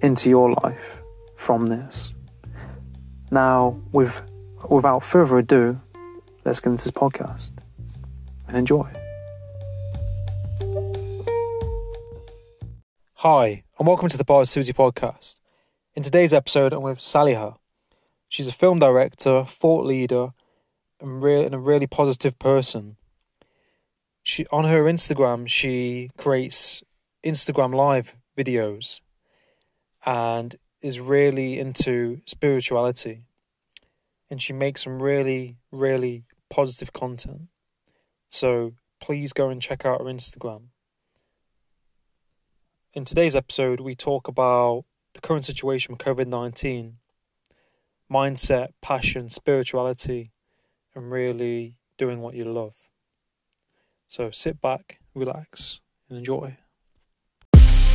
into your life from this. Now, with, without further ado, let's get into this podcast and enjoy. Hi, and welcome to the Parrsitivity Podcast. In today's episode, I'm with Sally. Saliha. She's a film director, thought leader, and, re- and a really positive person. She on her Instagram, she creates Instagram live videos and is really into spirituality. And she makes some really, really positive content. So please go and check out her Instagram. In today's episode, we talk about the current situation with COVID 19, mindset, passion, spirituality, and really doing what you love. So sit back, relax, and enjoy.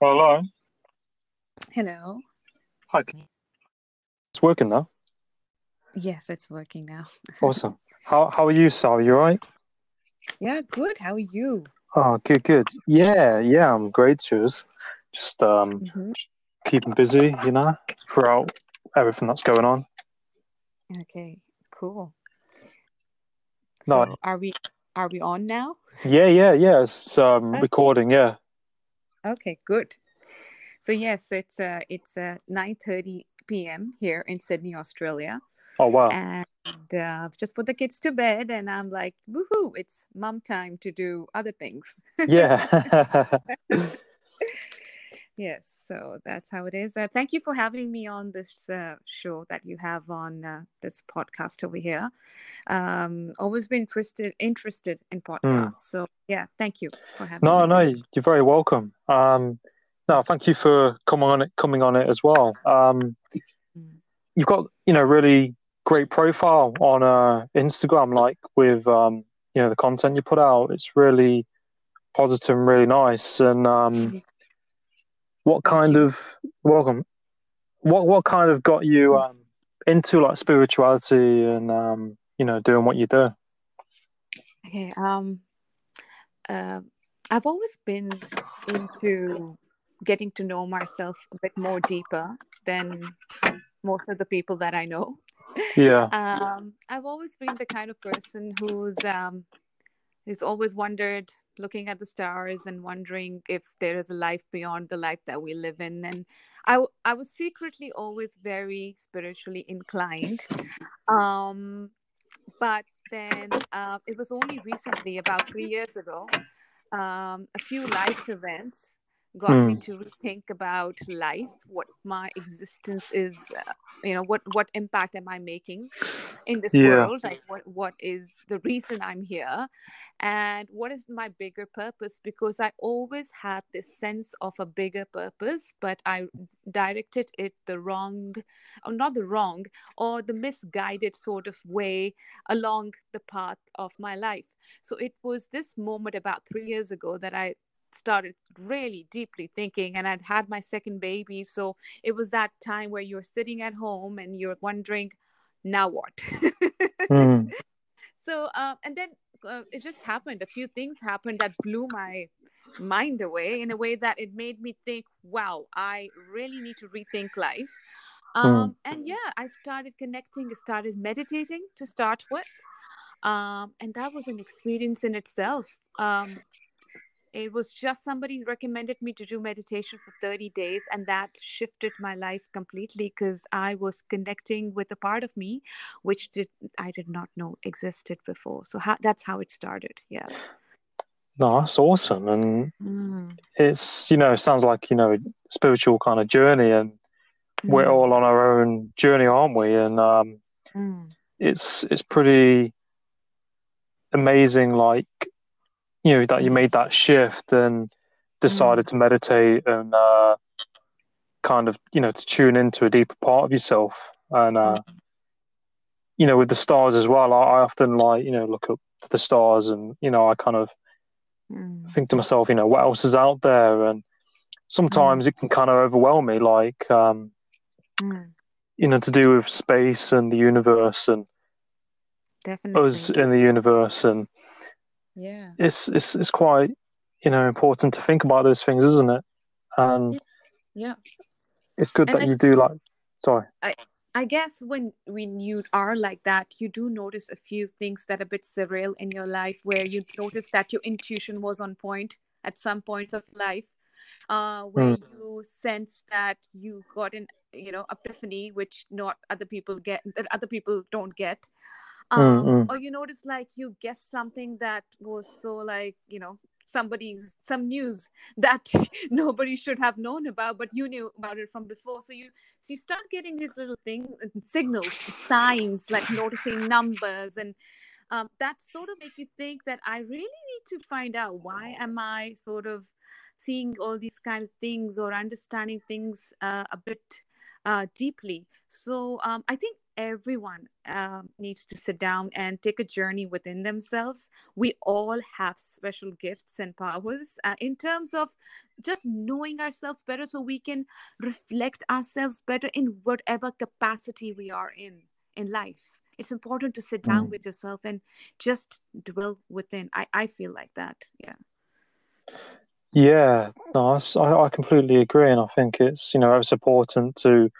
Hello. Hello. Hi. Can you... It's working now. Yes, it's working now. Awesome. How how are you, Sal? You alright? Yeah, good. How are you? Oh, good, good. Yeah, yeah, I'm great. Cheers. Just um, Mhm. keeping busy, you know, throughout everything that's going on. Okay, cool. No, So are we are we on now? Yeah, yeah, yeah. It's um Okay. recording. Yeah. Okay, good. So yes, it's uh it's uh 9:30 p.m. here in Sydney, Australia, Oh wow. and uh, I've just put the kids to bed, and I'm like, woohoo! It's mom time to do other things. Yeah. Yes, so that's how it is. Uh, thank you for having me on this uh, show that you have on uh, this podcast over here. Um, always been interested interested in podcasts. So yeah, thank you for having no, me. no, you're very welcome. Um, no, thank you for coming on it, coming on it as well. Um, Mm. you've got you know really great profile on uh Instagram, like with um you know the content you put out. It's really positive and really nice. And um, what kind of welcome? What what kind of got you um into like spirituality and um you know doing what you do? Okay. Um, uh, I've always been into getting to know myself a bit more deeper than most of the people that I know. Yeah. Um, I've always been the kind of person who's um, who's always wondered, looking at the stars and wondering if there is a life beyond the life that we live in. And I, I was secretly always very spiritually inclined. Um, but then uh, it was only recently, about three years ago, um, a few life events got mm. me hmm. to think about life what my existence is uh, you know what what impact am i making in this yeah. world like what what is the reason i'm here and what is my bigger purpose because i always had this sense of a bigger purpose but i directed it the wrong or not the wrong or the misguided sort of way along the path of my life so it was this moment about 3 years ago that i started really deeply thinking and i'd had my second baby so it was that time where you're sitting at home and you're wondering now what mm. so uh, and then uh, it just happened a few things happened that blew my mind away in a way that it made me think wow i really need to rethink life hmm. um, mm. and yeah i started connecting started meditating to start with um, and that was an experience in itself um, it was just somebody recommended me to do meditation for 30 days and that shifted my life completely because i was connecting with a part of me which did i did not know existed before so how, that's how it started yeah no that's awesome and mm. it's you know sounds like you know spiritual kind of journey and mm. we're all on our own journey aren't we and um mm. it's it's pretty amazing like you know that you made that shift and decided mm. to meditate and uh, kind of you know to tune into a deeper part of yourself and uh, mm. you know with the stars as well I, I, often like you know look up to the stars and you know I kind of mm. think to myself you know what else is out there and sometimes mm. it can kind of overwhelm me like um, mm. you know to do with space and the universe and Definitely. us in the universe and yeah. It's it's it's quite you know important to think about those things isn't it? And yeah. It's good and that I, you do like sorry. I i guess when when you are like that you do notice a few things that are a bit surreal in your life where you notice that your intuition was on point at some points of life uh, where mm. you sense that you got an you know epiphany which not other people get that other people don't get um, mm-hmm. or you notice like you guess something that was so like you know somebody's some news that nobody should have known about but you knew about it from before so you so you start getting these little things signals signs like noticing numbers and um, that sort of make you think that i really need to find out why am i sort of seeing all these kind of things or understanding things uh, a bit uh, deeply so um, i think everyone um, needs to sit down and take a journey within themselves. We all have special gifts and powers uh, in terms of just knowing ourselves better so we can reflect ourselves better in whatever capacity we are in in life. It's important to sit down mm. with yourself and just dwell within. I, I feel like that. Yeah. Yeah, no, I, I completely agree. And I think it's, you know, it's important to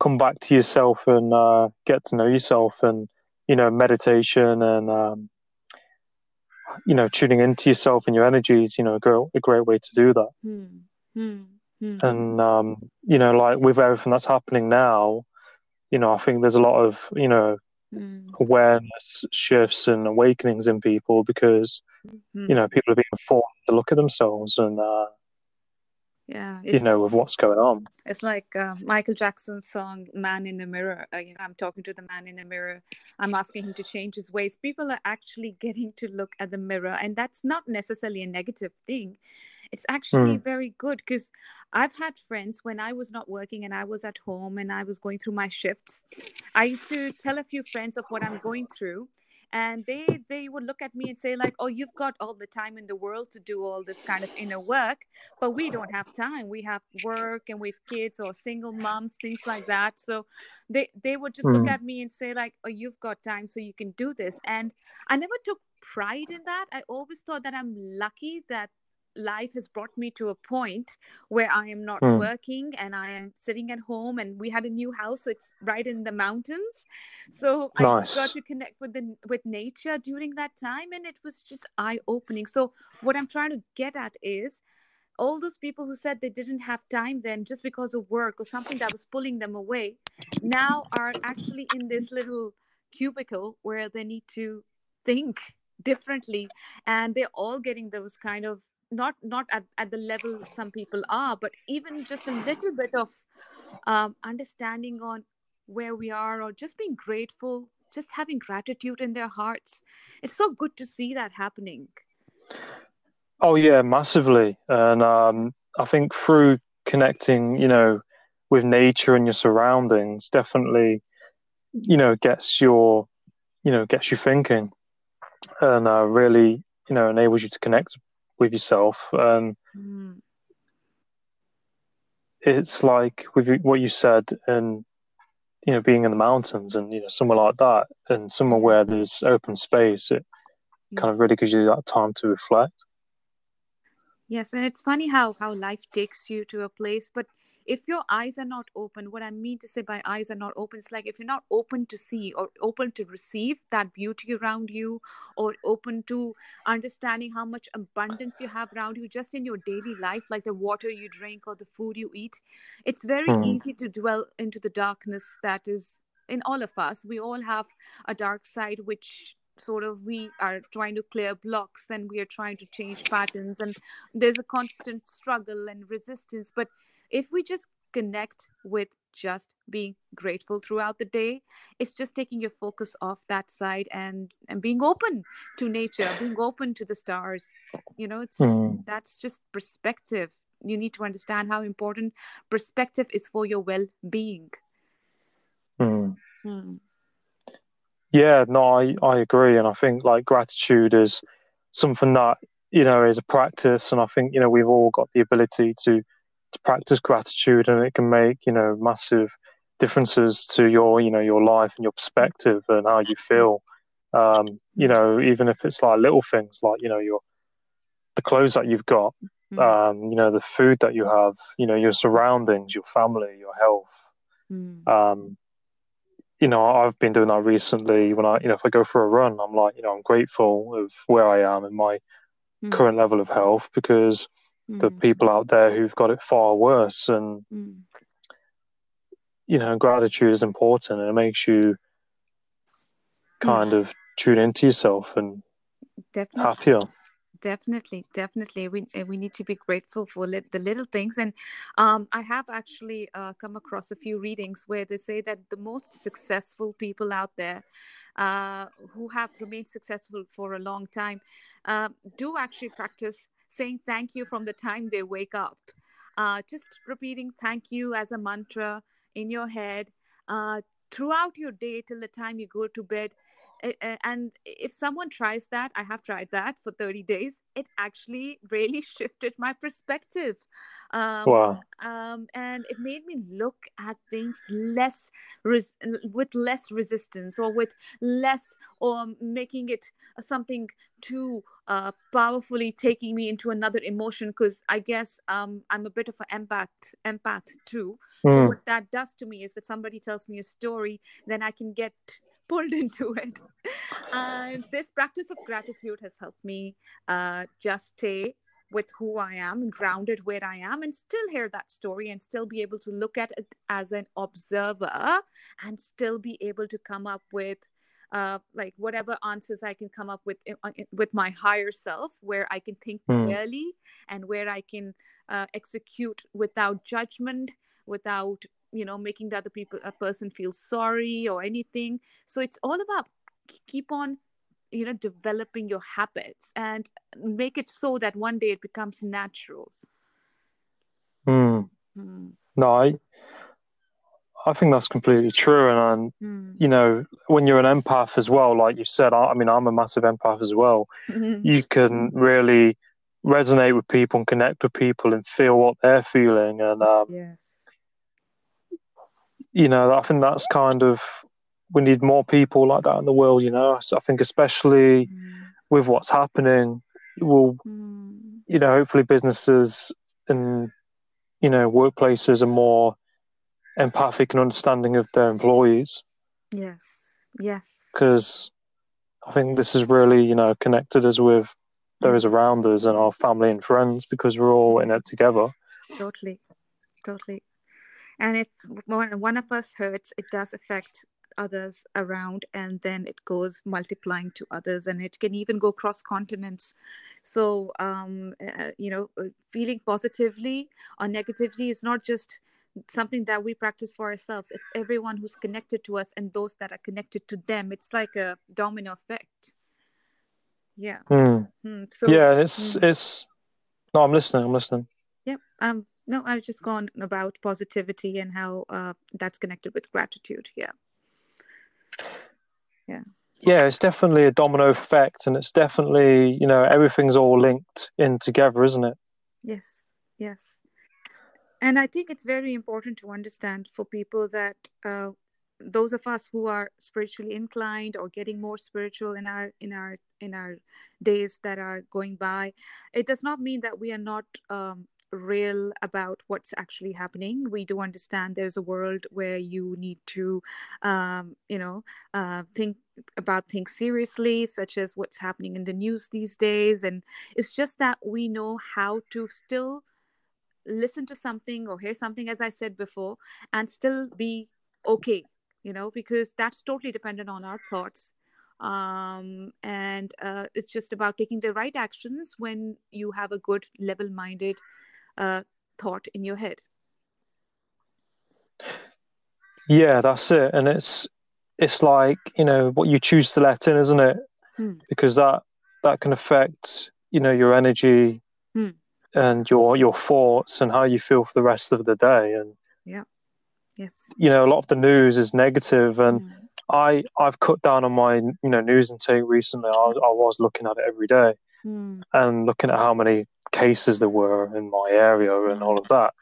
come back to yourself and uh, get to know yourself and you know meditation and um, you know tuning into yourself and your energies you know a great, a great way to do that mm-hmm. and um, you know like with everything that's happening now you know i think there's a lot of you know mm. awareness shifts and awakenings in people because mm-hmm. you know people are being forced to look at themselves and uh, yeah you know with what's going on. It's like uh, michael jackson's song man in the mirror. Uh, you know i'm talking to the man in the mirror. I'm asking him to change his ways. People are actually getting to look at the mirror and that's not necessarily a negative thing. It's actually mm. very good because i've had friends when i was not working and i was at home and i was going through my shifts. I used to tell a few friends of what i'm going through and they they would look at me and say like oh you've got all the time in the world to do all this kind of inner work but we don't have time we have work and we have kids or single moms things like that so they they would just mm. look hmm. at me and say like oh you've got time so you can do this and i never took pride in that i always thought that i'm lucky that life has brought me to a point where I am not mm. working and I am sitting at home and we had a new house so it's right in the mountains so nice. I got to connect with the with nature during that time and it was just eye opening so what I'm trying to get at is all those people who said they didn't have time then just because of work or something that was pulling them away now are actually in this little cubicle where they need to think differently and they're all getting those kind of not not at, at the level some people are but even just a little bit of um, understanding on where we are or just being grateful just having gratitude in their hearts. It's so good to see that happening. Oh yeah massively. And um, i think through connecting you know with nature and your surroundings definitely you know gets your you know gets you thinking and uh, really you know enables you to connect with yourself and mm. it's like with what you said and you know being in the mountains and you know somewhere like that and somewhere where there's open space it yes. kind of really gives you that time to reflect yes and it's funny how how life takes you to a place but if your eyes are not open what i mean to say by eyes are not open it's like if you're not open to see or open to receive that beauty around you or open to understanding how much abundance you have around you just in your daily life like the water you drink or the food you eat it's very mm. easy to dwell into the darkness that is in all of us we all have a dark side which sort of we are trying to clear blocks and we are trying to change patterns and there's a constant struggle and resistance but if we just connect with just being grateful throughout the day it's just taking your focus off that side and and being open to nature being open to the stars you know it's mm. that's just perspective you need to understand how important perspective is for your well-being mm. Mm. yeah no i i agree and i think like gratitude is something that you know is a practice and i think you know we've all got the ability to to practice gratitude and it can make you know massive differences to your you know your life and your perspective and how you feel um, you know even if it's like little things like you know your the clothes that you've got mm. um, you know the food that you have you know your surroundings your family your health mm. um, you know i've been doing that recently when i you know if i go for a run i'm like you know i'm grateful of where i am and my mm. current level of health because the mm. people out there who've got it far worse. And, mm. you know, gratitude is important and it makes you kind of tune into yourself and Definitely. happier definitely definitely we eh, we need to be grateful for li- the little things and um, i have actually uh, come across a few readings where they say that the most successful people out there uh, who have remained successful for a long time uh, do actually practice saying thank you from the time they wake up. Uh, just repeating thank you as a mantra in your head uh, throughout your day till the time you go to bed and if someone tries that i have tried that for 30 days it actually really shifted my perspective um, wow. Um, and it made me look at things less res- with less resistance or with less or making it something too uh, powerfully taking me into another emotion because i guess um, i'm a bit of an empath empath too mm. so hmm. what that does to me is if somebody tells me a story then i can get pulled into it. And this practice of gratitude has helped me uh, just stay with who I am, grounded where I am, and still hear that story and still be able to look at it as an observer and still be able to come up with uh, like whatever answers I can come up with uh, with my higher self, where I can think mm. clearly and where I can uh, execute without judgment, without you know making the other people a person feel sorry or anything so it's all about keep on you know developing your habits and make it so that one day it becomes natural mm. Mm. no i i think that's completely true and mm. you know when you're an empath as well like you said i, I mean i'm a massive empath as well you can really resonate with people and connect with people and feel what they're feeling and um, yes you know, I think that's kind of we need more people like that in the world. You know, so I think especially mm. with what's happening, will mm. you know, hopefully businesses and you know workplaces are more empathic and understanding of their employees. Yes. Yes. Because I think this is really you know connected us with those around us and our family and friends because we're all in it together. Totally. Totally and it's when one of us hurts it does affect others around and then it goes multiplying to others and it can even go cross continents so um, uh, you know uh, feeling positively or negatively is not just something that we practice for ourselves it's everyone who's connected to us and those that are connected to them it's like a domino effect yeah Mm. Mm, so yeah, it's mm, it's. No, I'm listening. I'm listening. yeah um no i was just going about positivity and how uh, that's connected with gratitude yeah Yeah, yeah it's definitely a domino effect, and it's definitely you know everything's all linked in together, isn't it? Yes, yes. And I think it's very important to understand for people that uh, those of us who are spiritually inclined or getting more spiritual in our in our in our days that are going by, it does not mean that we are not um, real about what's actually happening. We do understand there's a world where you need to, um, you know, uh, think about things seriously, such as what's happening in the news these days. And it's just that we know how to still listen to something or hear something, as I said before, and still be okay, you know, because that's totally dependent on our thoughts. Um, and uh, it's just about taking the right actions when you have a good, level minded uh, thought in your head. Yeah, that's it, and it's it's like you know what you choose to let in, isn't it? Hmm. Because that that can affect you know your energy Hmm. and your your thoughts and how you feel for the rest of the day. And yeah Yes. you know a lot of the news is negative, and Mm. I I've cut down on my you know news intake recently. I, I was looking at it every day Mm. and looking at how many cases there were in my area and all of that.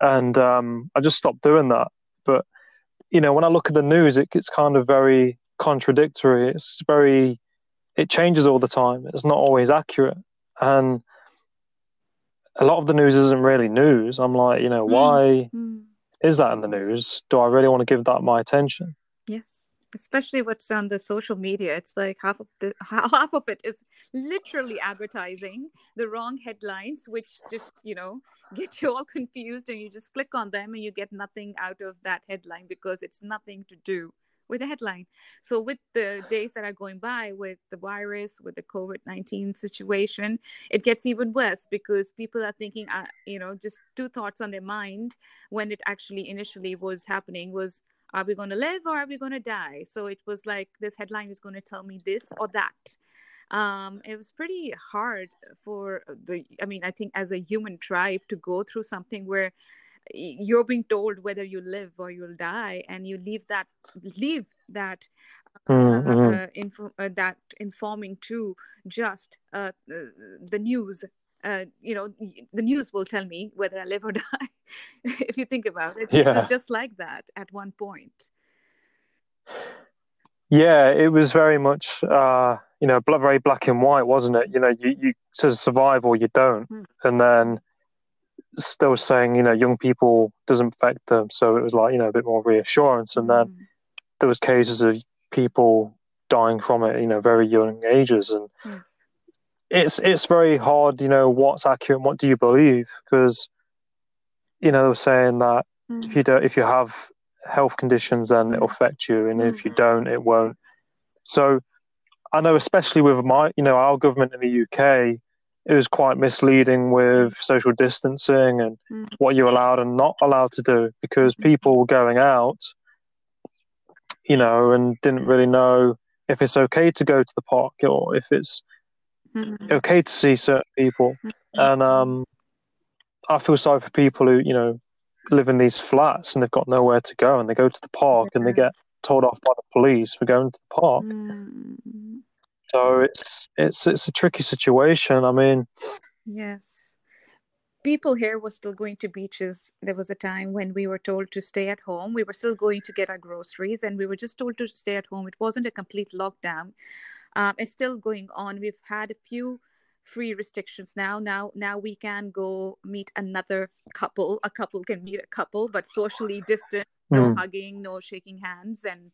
And um, I just stopped doing that. But you know, when I look at the news, it gets kind of very contradictory. It's very, it changes all the time. It's not always accurate, and a lot of the news isn't really news. I'm like, you know, why Mm. is that in the news? Do I really want to give that my attention? Yes. Especially what's on the social media. It's like half of the half of it is literally advertising the wrong headlines, which just, you know, get you all confused and you just click on them and you get nothing out of that headline because it's nothing to do with the headline. So with the days that are going by with the virus, with the COVID-19 situation, it gets even worse because people are thinking, uh, you know, just two thoughts on their mind when it actually initially was happening was are we going to live or are we going to die so it was like this headline is going to tell me this or that um, it was pretty hard for the i mean i think as a human tribe to go through something where you're being told whether you live or you'll die and you leave that leave that uh, Mhm. uh, info, uh, that informing to just uh, uh, the news uh, you know the news will tell me whether i live or die if you think about it it was just like that at one point Yeah, it was very much, uh, you know, very black and white, wasn't it? You know, you, you of survive or you don't, Mm. and then still saying, you know, young people doesn't affect them. So it was like, you know, a bit more reassurance. And then Mm, there was cases of people dying from it, you know, very young ages, and yes it's it's very hard, you know, what's accurate, and what do you believe? Because, you know, they were saying that if you mm. don't, if you have health conditions, then it'll affect you, and if you mm. don't, it won't. So, I know, especially with my, you know, our government in the UK, it was quite misleading with social distancing and Mm. what you're allowed and not allowed to do because mm-hmm. people were going out, you know, and didn't really know if it's okay to go to the park or if it's Mhm. okay to see certain people. And um, I feel sorry for people who, you know, live in these flats and they've got nowhere to go and they go to the park and they get told off by the police for going to the park. Mm, So it's it's it's a tricky situation. I mean, yes people here were still going to beaches there was a time when we were told to stay at home we were still going to get our groceries and we were just told to stay at home it wasn't a complete lockdown um, it's still going on. We've had a few free restrictions now. Now now we can go meet another couple. A couple can meet a couple but socially distant no Mm. hugging no shaking hands. And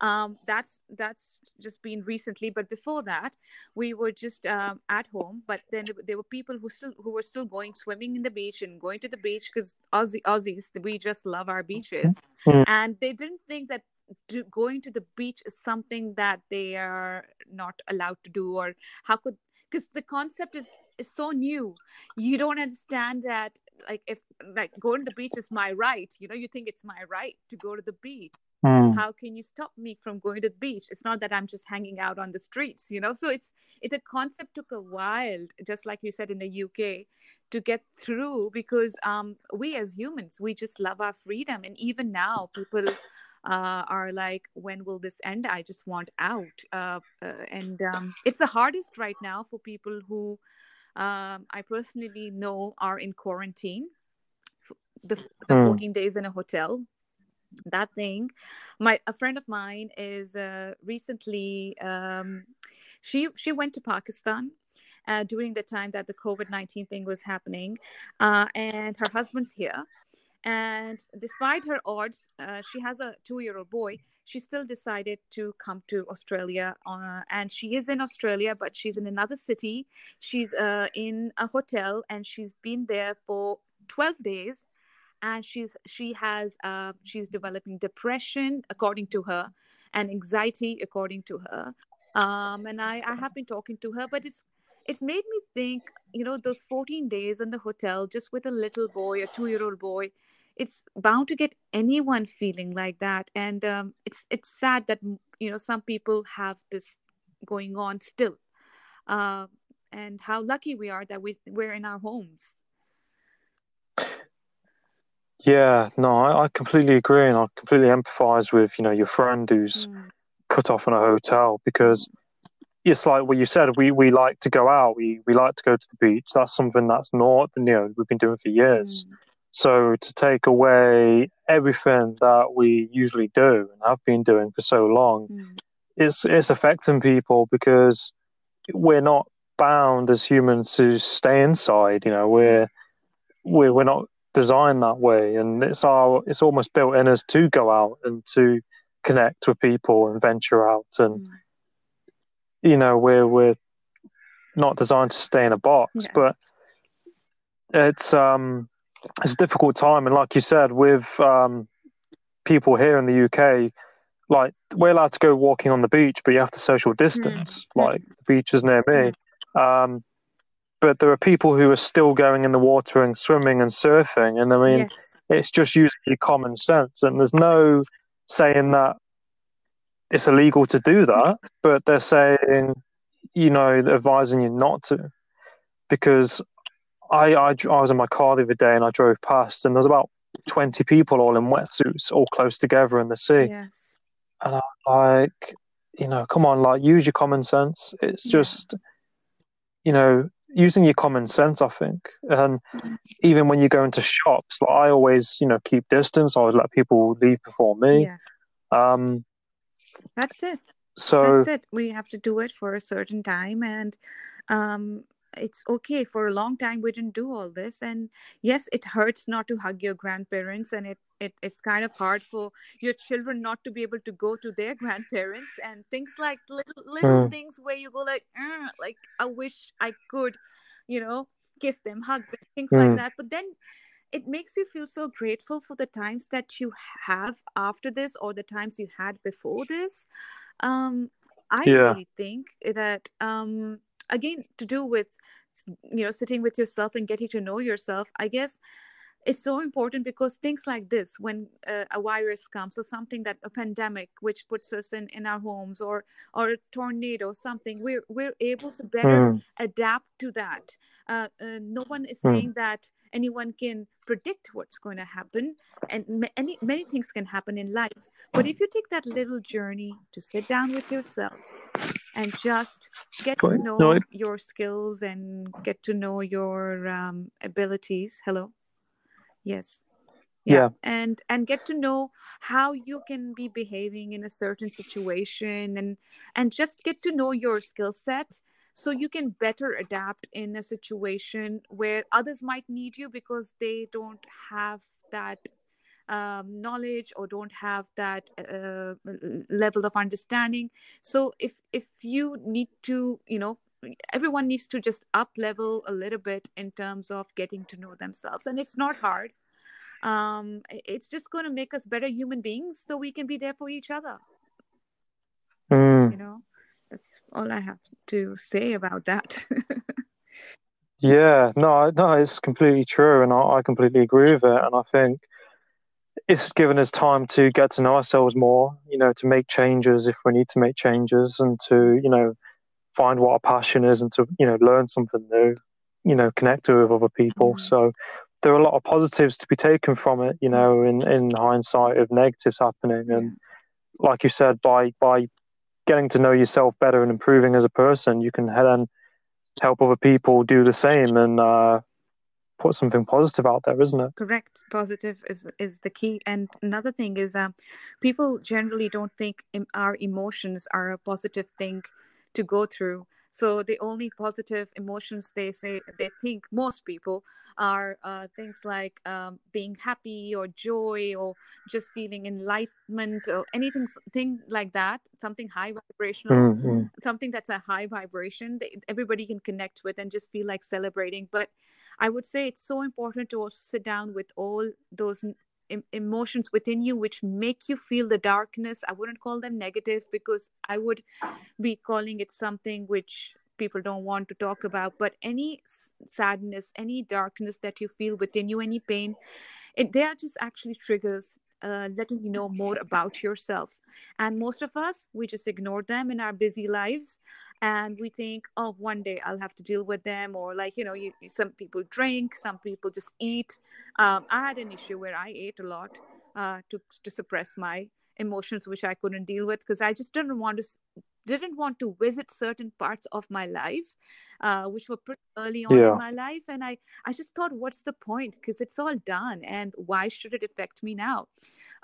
um, that's that's just been recently. But before that we were just um, at home. But then there were people who still who were still going swimming in the beach and going to the beach because Aussie, aussies we just love our beaches. Mm. and they didn't think that do, going to the beach is something that they are not allowed to do or how could because the concept is is so new. You don't understand that like if like going to the beach is my right you know you think it's my right to go to the beach. Mm. how can you stop me from going to the beach? It's not that i'm just hanging out on the streets you know? So it's it's a concept took a while just like you said in the uk to get through because um, we as humans we just love our freedom. And even now people uh, are like when will this end i just want out uh, uh, and um, it's the hardest right now for people who um, i personally know are in quarantine the, the mm. 14 days in a hotel that thing my a friend of mine is uh, recently um, she she went to pakistan uh, during the time that the COVID 19 thing was happening. Uh, and her husband's here. And despite her odds, uh, she has a two year old boy. She still decided to come to Australia. Uh, and she is in Australia, but she's in another city. She's uh, in a hotel and she's been there for 12 days and she's she has uh, she's developing depression according to her and anxiety according to her um, and I, I have been talking to her but it's it's made me think you know those 14 days in the hotel just with a little boy a two year old boy it's bound to get anyone feeling like that. And um, it's it's sad that you know some people have this going on still. Uh, and how lucky we are that we we're in our homes. Yeah no I, I completely agree and i completely empathize with you know your friend who's mm. cut off in a hotel because it's like what you said. We we like to go out. We we like to go to the beach. That's something that's not you know we've been doing for years. Mm. So to take away everything that we usually do and have been doing for so long, mm. it's it's affecting people because we're not bound as humans to stay inside. You know, we're we're we're not designed that way, and it's our it's almost built in us to go out and to connect with people and venture out and. Mm you know we're we're not designed to stay in a box, yeah. but it's um it's a difficult time, and like you said, with um people here in the UK, like we're allowed to go walking on the beach, but you have to social distance. Mm. Like the beach is near me. Um, but there are people who are still going in the water and swimming and surfing, and I mean, yes. it's just using common sense. And there's no saying that it's illegal to do that, but they're saying, you know, advising you not to, because I, I I was in my car the other day and I drove past and there was about twenty people all in wetsuits, all close together in the sea, yes. and I'm like, you know, come on, like use your common sense. It's just, you know, using your common sense, I think. And even when you go into shops, like I always, you know, keep distance. I always let people leave before me. Yes. Um, that's it. So that's it. We have to do it for a certain time, and um, it's okay. For a long time, we didn't do all this, and yes, it hurts not to hug your grandparents, and it it, it's kind of hard for your children not to be able to go to their grandparents and things like little little mm. things where you go like like i wish i could you know kiss them hug them things mm. like that but then it makes you feel so grateful for the times that you have after this or the times you had before this um i yeah. really think that um again to do with you know sitting with yourself and getting to know yourself i guess it's so important because things like this when uh, a virus comes or something that a pandemic which puts us in in our homes or or a tornado something we're we're able to better mm. adapt to that uh, uh, no one is mm. saying that anyone can predict what's going to happen and many many things can happen in life but if you take that little journey to sit down with yourself and just get to know no, your skills and get to know your um, abilities hello yes yeah. yeah. and and get to know how you can be behaving in a certain situation and and just get to know your skill set so you can better adapt in a situation where others might need you because they don't have that um, knowledge or don't have that uh, level of understanding so if if you need to you know everyone needs to just up level a little bit in terms of getting to know themselves and it's not hard um, it's just going to make us better human beings so we can be there for each other Mm. you know that's all i have to say about that Yeah, no, no, it's completely true, and I, I completely agree with it. And I think it's given us time to get to know ourselves more, you know, to make changes if we need to make changes, and to, you know, find what our passion is, and to, you know, learn something new, you know, connect with other people. Mhm. So there are a lot of positives to be taken from it, you know, in in hindsight of negatives happening, and like you said, by by getting to know yourself better and improving as a person, you can then help other people do the same and uh, put something positive out there, isn't it? correct positive is is the key and another thing is um, people generally don't think our emotions are a positive thing to go through so the only positive emotions they say they think most people are uh, things like um, being happy or joy or just feeling enlightenment or anything thing like that something high vibrational Mm, mm. something that's a high vibration that everybody can connect with and just feel like celebrating but i would say it's so important to also sit down with all those emotions within you which make you feel the darkness. I wouldn't call them negative because i would be calling it something which people don't want to talk about. But any sadness any darkness that you feel within you any pain it they are just actually triggers uh, letting you know more about yourself. And most of us we just ignore them in our busy lives and we think oh one day i'll have to deal with them or like you know you, some people drink some people just eat. Um, i had an issue where i ate a lot uh, to, to suppress my emotions which i couldn't deal with because i just didn't want to didn't want to visit certain parts of my life uh, which were pretty early on Yeah. in my life and i i just thought what's the point because it's all done and why should it affect me now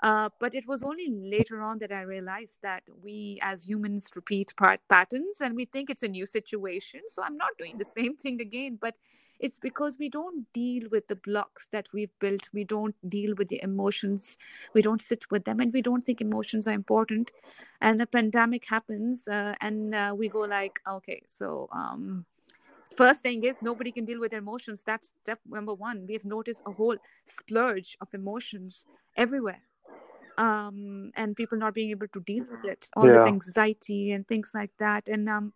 uh, but it was only later on that I realized that we as humans repeat part patterns and we think it's a new situation. So I'm not doing the same thing again. But it's because we don't deal with the blocks that we've built. We don't deal with the emotions. We don't sit with them and we don't think emotions are important. And the pandemic happens uh, and uh, we go like, okay, so. Um, First thing is nobody can deal with their emotions. That's step number one. We have noticed a whole splurge of emotions everywhere um, and people not being able to deal with it, all this anxiety and things like that. And um,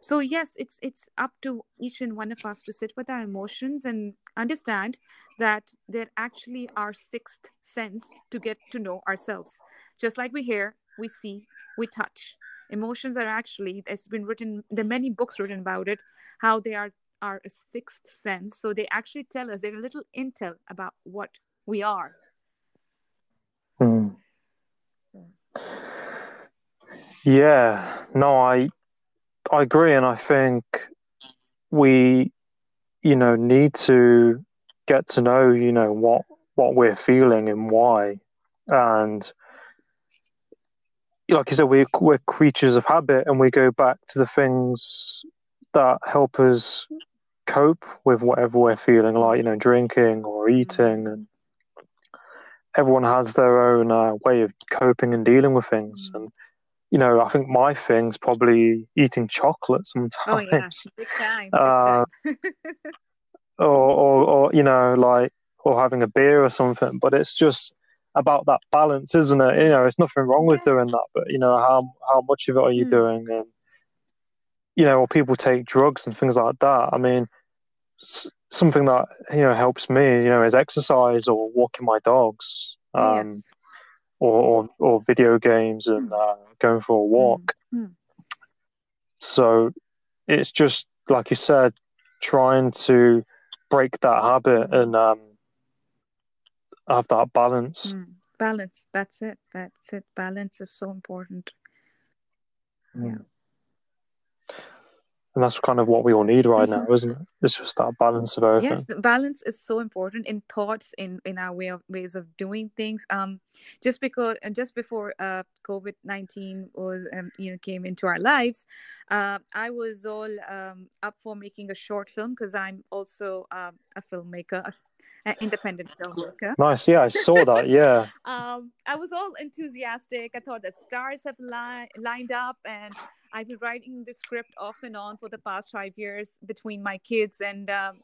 so yes, it's it's up to each and one of us to sit with our emotions and understand that they're actually our sixth sense to get to know ourselves. Just like we hear, we see, we touch. Emotions are actually, it's been written, there are many books written about it, how they are are a sixth sense. So they actually tell us, they're a little intel about what we are. Mm. Yeah, no, I I agree, and I think we, you know, need to get to know, you know, what what we're feeling and why, and like you said, we we're creatures of habit, and we go back to the things that help us cope with whatever we're feeling, like you know, drinking or eating, and everyone has their own uh, way of coping and dealing with things, Mm. and you know, I think my thing's probably eating chocolate sometimes. Oh yeah, big time, big Uh, or, or, or you know, like, or having a beer or something. But it's just about that balance, isn't it? You know, it's nothing wrong with doing that, but you know, how how much of it are you Mm. doing? And you know, or people take drugs and things like that. I mean, s- something that you know helps me, you know, is exercise or walking my dogs, um, yes. or, or or video games and Mm. uh, going for a walk. Mm. So it's just like you said, trying to break that habit and um, have that balance. Mm. Balance. That's it. That's it. Balance is so important. Yeah. And that's kind of what we all need right now, isn't it? It's just that balance of everything. Yes, balance is so important in thoughts, in in our way of ways of doing things. Um, just because and just before uh COVID nineteen was um, you know came into our lives, uh, I was all um up for making a short film because I'm also um, a filmmaker, an independent filmmaker. Nice. Yeah, I saw that. Yeah. um, I was all enthusiastic. I thought the stars have li- lined up, and I've been writing the script off and on for the past five years between my kids and um,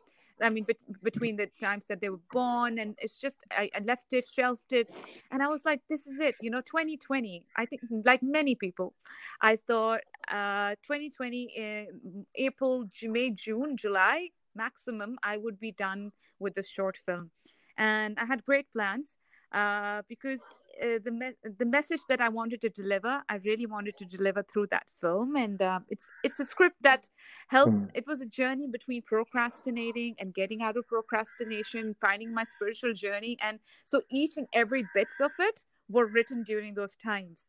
I mean, between the times that they were born, and it's just I, I, left it, shelved it, and I was like, this is it, you know, 2020. I think, like many people, I thought uh, 2020, in April, May, June, July maximum, I would be done with the short film, and I had great plans uh, because uh, the me- the message that I wanted to deliver, I really wanted to deliver through that film, and uh, it's it's a script that helped. Mm. It was a journey between procrastinating and getting out of procrastination, finding my spiritual journey, and so each and every bits of it were written during those times.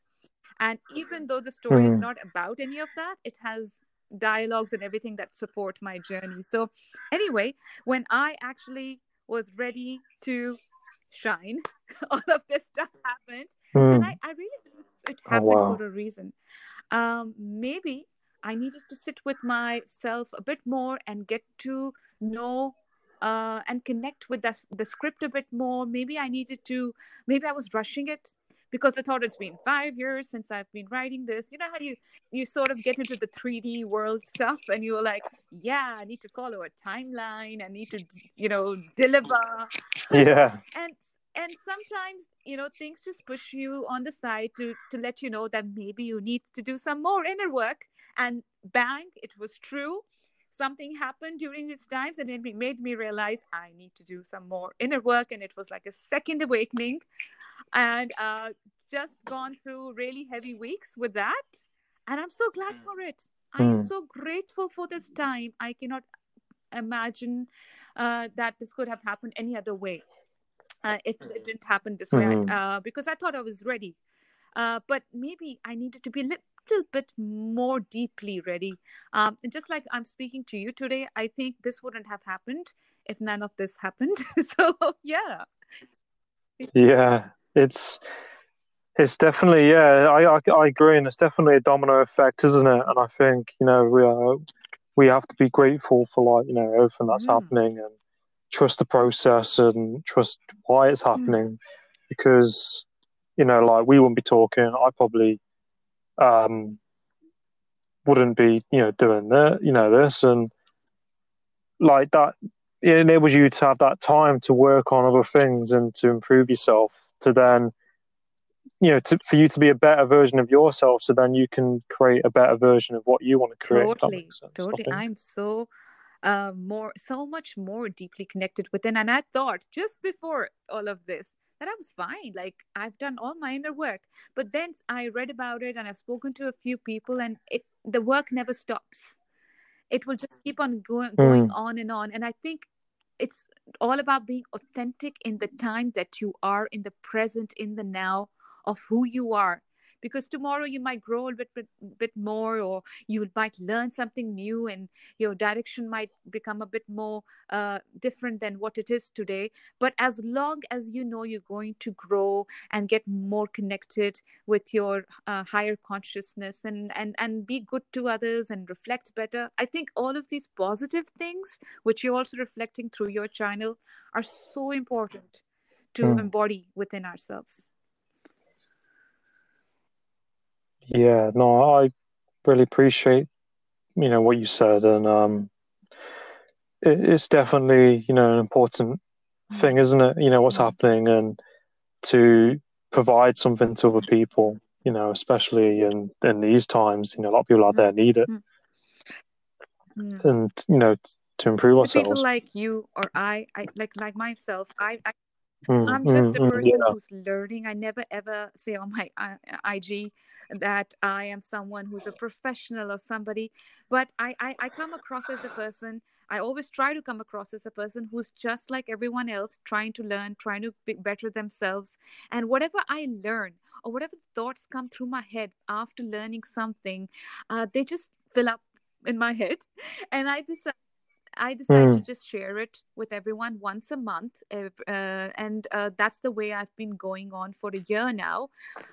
And even though the story mm. is hmm. not about any of that, it has dialogues and everything that support my journey. So, anyway, when I actually was ready to shine all of this stuff happened mm. and I, I really believe it oh, happened oh, wow. for a reason um, maybe i needed to sit with myself a bit more and get to know uh, and connect with the, the script a bit more maybe i needed to maybe i was rushing it because I thought it's been five years since I've been writing this. You know how you you sort of get into the 3D world stuff and you're like, yeah, I need to follow a timeline. I need to, you know, deliver. Yeah. and and sometimes you know things just push you on the side to to let you know that maybe you need to do some more inner work and bang it was true something happened during these times and it made me realize i need to do some more inner work and it was like a second awakening and uh, just gone through really heavy weeks with that and i'm so glad for it mm. i am hmm. so grateful for this time i cannot imagine uh, that this could have happened any other way uh, if it didn't happen this way uh, because I thought I was ready. Uh, but maybe I needed to be a little bit more deeply ready. Um, and just like I'm speaking to you today, I think this wouldn't have happened if none of this happened. so yeah. Yeah, it's it's definitely yeah. I, I, I agree, and it's definitely a domino effect, isn't it? And I think you know we are we have to be grateful for like you know everything that's mm. happening and trust the process and trust why it's happening mm. because you know like we wouldn't be talking i probably um wouldn't be you know doing that you know this and like that it enables you to have that time to work on other things and to improve yourself to then you know to, for you to be a better version of yourself so then you can create a better version of what you want to create totally totally. i'm so uh, more so much more deeply connected within and i thought just before all of this that i was fine like i've done all my inner work but then i read about it and i've spoken to a few people and it the work never stops. It will just keep on going going mm. on and on and i think it's all about being authentic in the time that you are in the present in the now of who you are because tomorrow you might grow a bit, bit, bit more or you might learn something new and your direction might become a bit more uh, different than what it is today but as long as you know you're going to grow and get more connected with your uh, higher consciousness and, and and be good to others and reflect better i think all of these positive things which you're also reflecting through your channel are so important to mm. embody within ourselves Yeah, no, I really appreciate you know what you said, and um, it, it's definitely you know an important thing, isn't it? You know what's mm-hmm. happening, and to provide something to other people, you know, especially in in these times, you know, a lot of people out there need it, mm-hmm. and you know, to improve ourselves. People like you or I, I like like myself, I, I Mm, I'm just mm, a person yeah. who's learning. I never ever say on my IG that I am someone who's a professional or somebody, but I, I, I come across as a person. I always try to come across as a person who's just like everyone else, trying to learn, trying to be better themselves. And whatever I learn or whatever thoughts come through my head after learning something, uh, they just fill up in my head. And I decide I decided mm. to just share it with everyone once a month, uh, and uh, that's the way I've been going on for a year now.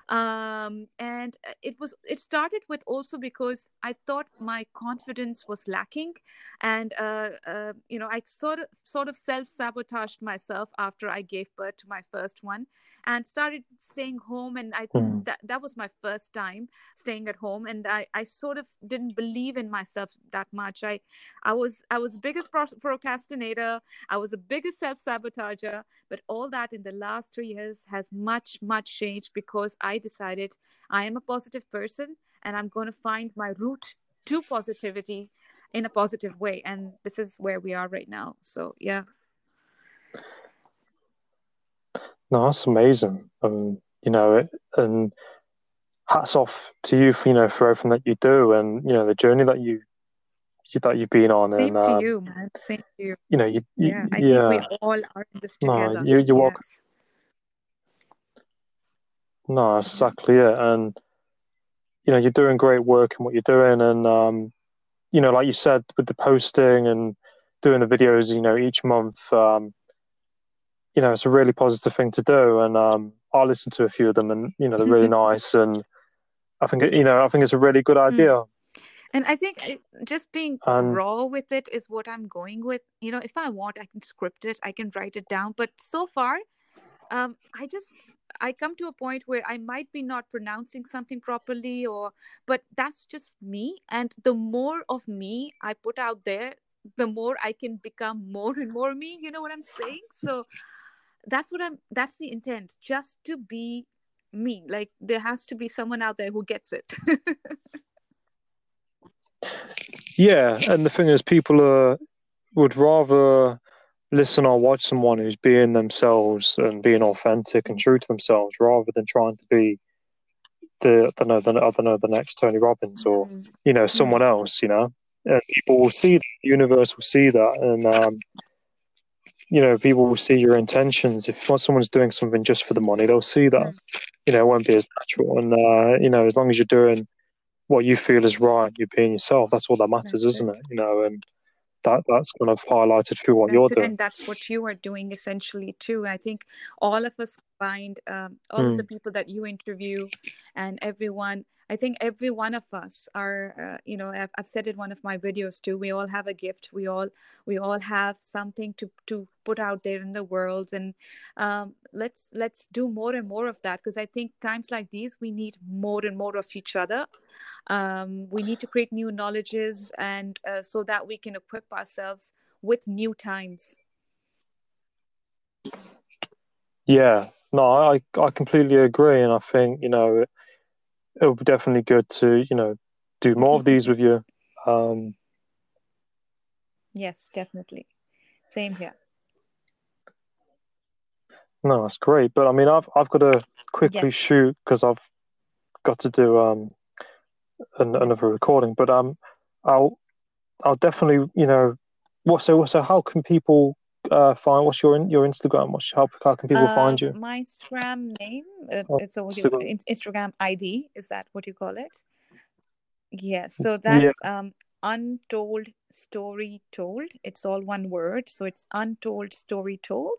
Um, and uh, it was it started with also because I thought my confidence was lacking, and uh, uh, you know I sort of sort of self sabotaged myself after I gave birth to my first one, and started staying home. And I mm. that that was my first time staying at home, and I I sort of didn't believe in myself that much. I I was I was big biggest pro- procrastinator. I was the biggest self sabotager. But all that in the last three years has much, much changed because I decided I am a positive person and I'm going to find my route to positivity in a positive way. And this is where we are right now. So, yeah. No, that's amazing. Um, you know, and hats off to you for you know for everything that you do and you know the journey that you that you've been on. Same and to um, you, man. Same to you. You know, you, you Yeah, I yeah. think we all are in this No, together. you- you walk- Yes. No, that's exactly it. And you know, you're doing great work in what you're doing, and um, you know, like you said, with the posting and doing the videos, you know, each month, um, you know, it's a really positive thing to do. And um, I listened to a few of them, and you know, they're really nice. And I think, you know, I think it's a really good idea. And I think it, just being Um, raw with it is what I'm going with. You know, if I want, I can script it, I can write it down. But so far, um, I just I come to a point where I might be not pronouncing something properly, or but that's just me. And the more of me I put out there, the more I can become more and more me. You know what I'm saying? So that's what I'm. That's the intent, just to be me. Like there has to be someone out there who gets it. Yeah, and the thing is, people are would rather listen or watch someone who's being themselves and being authentic and true to themselves, rather than trying to be the I don't know the I don't know the next Tony Robbins or Mm. you know someone else. You know, and people will see that. The universe will see that, and um, you know, people will see your intentions. If someone's doing something just for the money, they'll see that. Mm. You know, it won't be as natural. And uh, you know, as long as you're doing what you feel is right, you're being yourself. That's all that matters, That's isn't it. it? You know, and that that's kind of highlighted through what you're it, doing. and that's what you are doing essentially too. I think all of us find um, all of Mm. the people that you interview, and everyone. I think every one of us are, uh, you know, I've, I've said in one of my videos too. We all have a gift. We all, we all have something to to put out there in the world, and um, let's let's do more and more of that because I think times like these we need more and more of each other. Um, we need to create new knowledges, and uh, so that we can equip ourselves with new times. Yeah, no, I I completely agree, and I think you know it, it would be definitely good to you know do more of these with you. Um, Yes, definitely. Same here. no, that's great, but I mean, I've I've got to quickly Yes. shoot because I've got to do um an, Yes. another recording, but um, I'll I'll definitely you know what so so how can people uh find what's your your Instagram? What's how how can people Uh, find you? My Instagram name, uh, Oh, it's Instagram. Instagram ID. Is that what you call it? Yes. So that's um untold story told. It's all one word. So it's untold story told.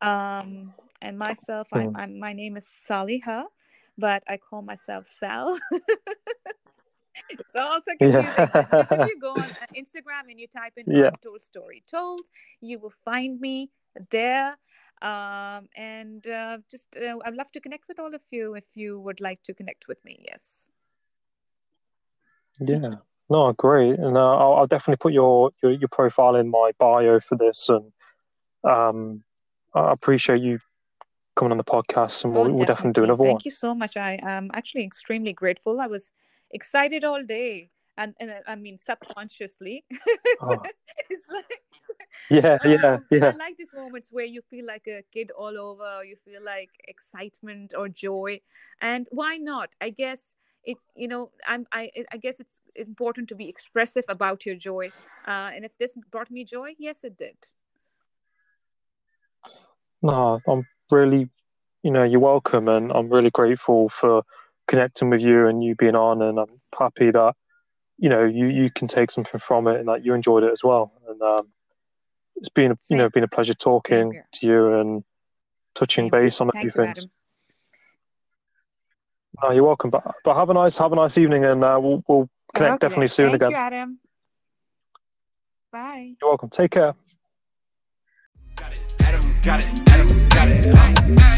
Um, and myself, I'm. I'm my name is Saliha, but I call myself Sal. it's also confusing. but Just if you go on uh, Instagram and you type in Yeah. untold story told, you will find me there. Um, and uh, just uh, I'd love to connect with all of you if you would like to connect with me. Yes. Yeah, no, great, and uh, I'll, I'll definitely put your, your your profile in my bio for this, and um, I appreciate you coming on the podcast, and we'll, Oh, we'll definitely do another Thank one. you so much. I am actually extremely grateful. I was excited all day, and, and uh, I mean subconsciously. Oh. it's like Yeah, yeah, um, yeah, I like these moments where you feel like a kid all over. You feel like excitement or joy, and why not? I guess it's you know I'm I I guess it's important to be expressive about your joy. Uh, and if this brought me joy, yes, it did. no, I'm really, you know, you're welcome, and I'm really grateful for connecting with you and you being on, and I'm happy that you know you you can take something from it and that you enjoyed it as well, and um, it's been you know been a pleasure talking to you and touching Same. base on a few you, things. Adam. No, you're welcome. But but have a nice have a nice evening, and uh, we'll we'll connect Okay. definitely soon Thank again. you, Adam. Bye. You're welcome. Take care. Got it, Adam, got it, Adam. Got it.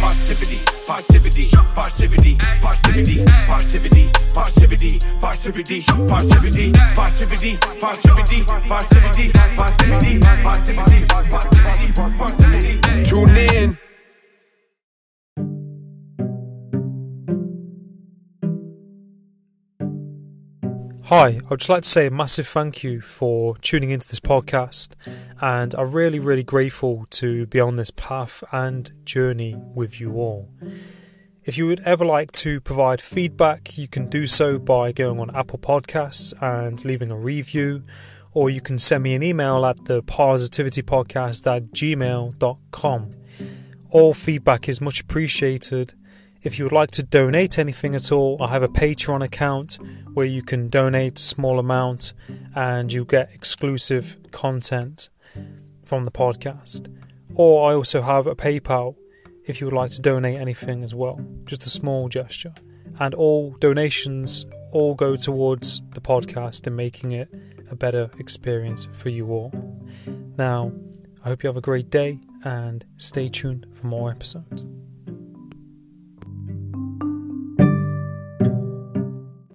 Parrsitivity, parrsitivity, parrsitivity, parrsitivity, parrsitivity, parrsitivity, parrsitivity, parrsitivity, parrsitivity, parrsitivity, parrsitivity, parrsitivity, parrsitivity, parrsitivity, parrsitivity. Tune in. Hi, I'd just like to say a massive thank you for tuning into this podcast, and I'm really, really grateful to be on this path and journey with you all. If you would ever like to provide feedback, you can do so by going on Apple Podcasts and leaving a review, or you can send me an email at the parrsitivitypodcast at gmail.com. All feedback is much appreciated if you would like to donate anything at all, I have a Patreon account where you can donate a small amount and you get exclusive content from the podcast. Or I also have a PayPal if you would like to donate anything as well, just a small gesture. And all donations all go towards the podcast and making it a better experience for you all. Now, I hope you have a great day and stay tuned for more episodes.